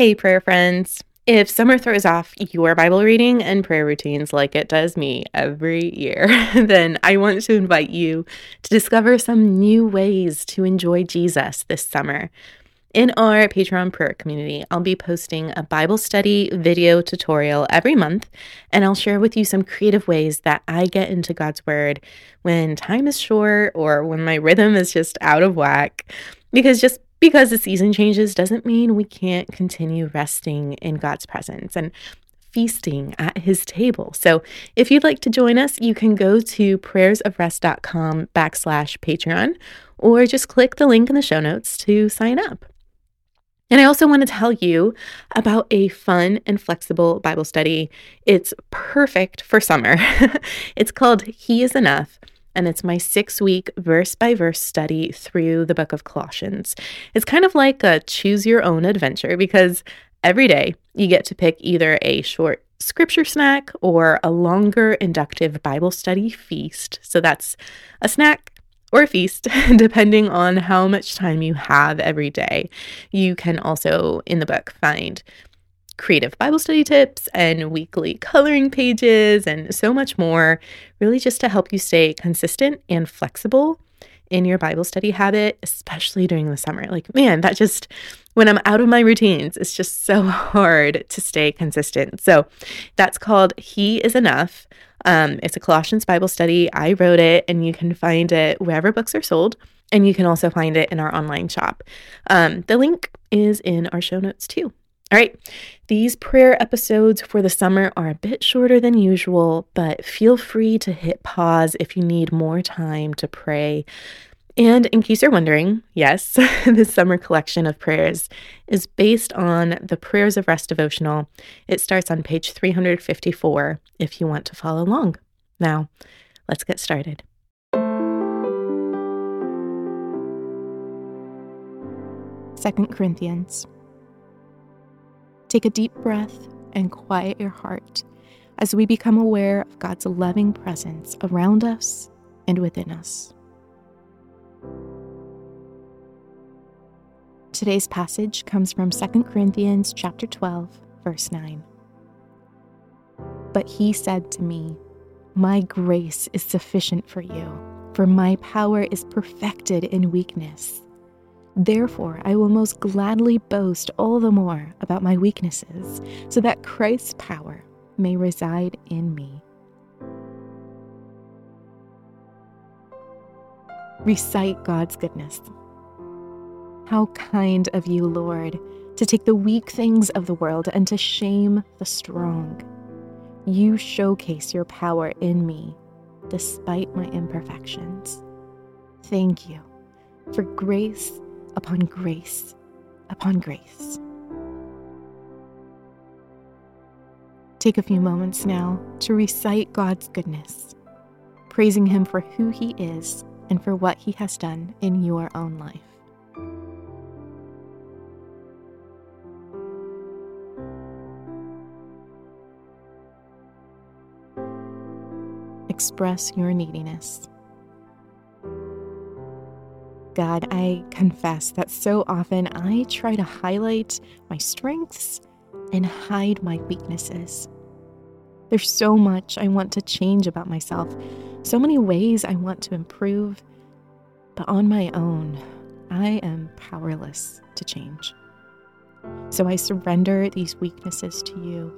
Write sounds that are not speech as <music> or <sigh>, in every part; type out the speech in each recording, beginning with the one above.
Hey, prayer friends. If summer throws off your Bible reading and prayer routines like it does me every year, <laughs> then I want to invite you to discover some new ways to enjoy Jesus this summer. In our Patreon prayer community, I'll be posting a Bible study video tutorial every month, and I'll share with you some creative ways that I get into God's Word when time is short or when my rhythm is just out of whack. Because just because the season changes doesn't mean we can't continue resting in God's presence and feasting at his table. So if you'd like to join us, you can go to prayersofrest.com backslash Patreon or just click the link in the show notes to sign up. And I also want to tell you about a fun and flexible Bible study. It's perfect for summer. <laughs> it's called He is Enough and it's my six week verse by verse study through the book of Colossians. It's kind of like a choose your own adventure because every day you get to pick either a short scripture snack or a longer inductive Bible study feast. So that's a snack or a feast, <laughs> depending on how much time you have every day. You can also, in the book, find creative Bible study tips and weekly coloring pages and so much more, really just to help you stay consistent and flexible in your Bible study habit, especially during the summer. Like, man, that just, when I'm out of my routines, it's just so <laughs> hard to stay consistent. So that's called He is Enough. Um, it's a Colossians Bible study. I wrote it, and you can find it wherever books are sold. And you can also find it in our online shop. Um, the link is in our show notes too. All right, these prayer episodes for the summer are a bit shorter than usual, but feel free to hit pause if you need more time to pray. And in case you're wondering, yes, <laughs> this summer collection of prayers is based on the Prayers of Rest devotional. It starts on page 354 if you want to follow along. Now, let's get started. Second Corinthians Take a deep breath and quiet your heart as we become aware of God's loving presence around us and within us. Today's passage comes from 2 Corinthians chapter 12, verse 9. But he said to me, My grace is sufficient for you, for my power is perfected in weakness. Therefore, I will most gladly boast all the more about my weaknesses, so that Christ's power may reside in me. Recite God's goodness. How kind of you, Lord, to take the weak things of the world and to shame the strong. You showcase your power in me despite my imperfections. Thank you for grace upon grace upon grace. Take a few moments now to recite God's goodness, praising Him for who He is and for what He has done in your own life. Express your neediness. God, I confess that so often I try to highlight my strengths and hide my weaknesses. There's so much I want to change about myself, so many ways I want to improve, but on my own, I am powerless to change. So I surrender these weaknesses to you.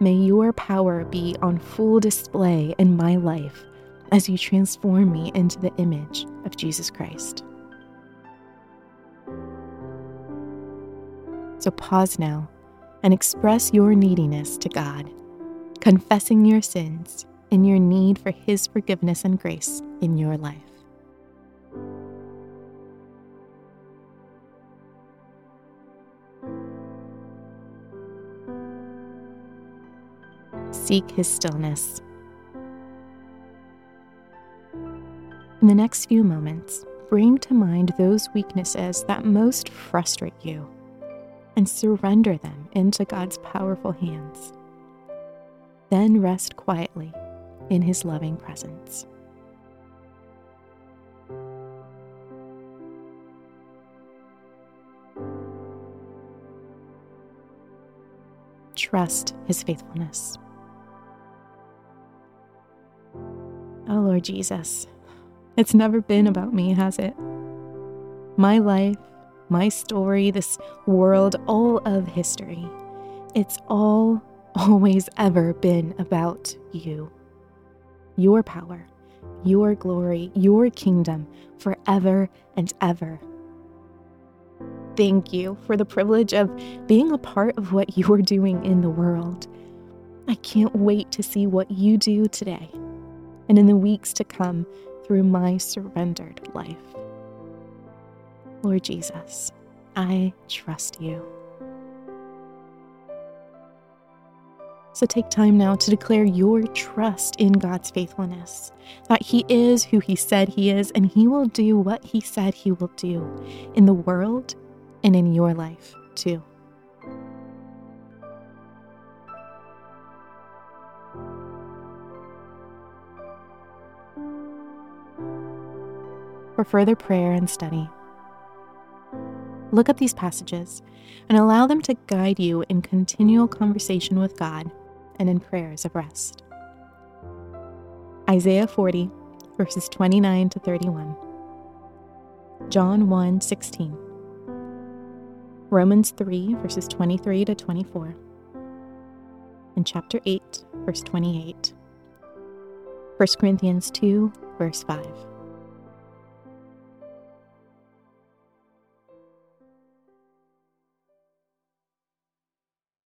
May your power be on full display in my life as you transform me into the image of Jesus Christ. So pause now and express your neediness to God, confessing your sins and your need for His forgiveness and grace in your life. Seek His stillness. In the next few moments, bring to mind those weaknesses that most frustrate you and surrender them into God's powerful hands. Then rest quietly in His loving presence. trust his faithfulness. Oh, Lord Jesus, it's never been about me, has it? My life, my story, this world, all of history, it's all <laughs> always ever been about you. Your power, your glory, your kingdom forever and ever. Thank you for the privilege of being a part of what you're doing in the world. I can't wait to see what you do today and in the weeks to come through my surrendered life. Lord Jesus, I trust you. So take time now to declare your trust in God's faithfulness, that He is who He said He is, and He will do what He said He will do in the world and in your life too. For further prayer and study, look up these passages and allow them to guide you in continual conversation with God and in prayers of rest. Isaiah 40, verses 29 to 31. John 1 16. Romans 3, verses 23 to 24. And chapter 8, verse 28. 1 Corinthians 2, verse 5.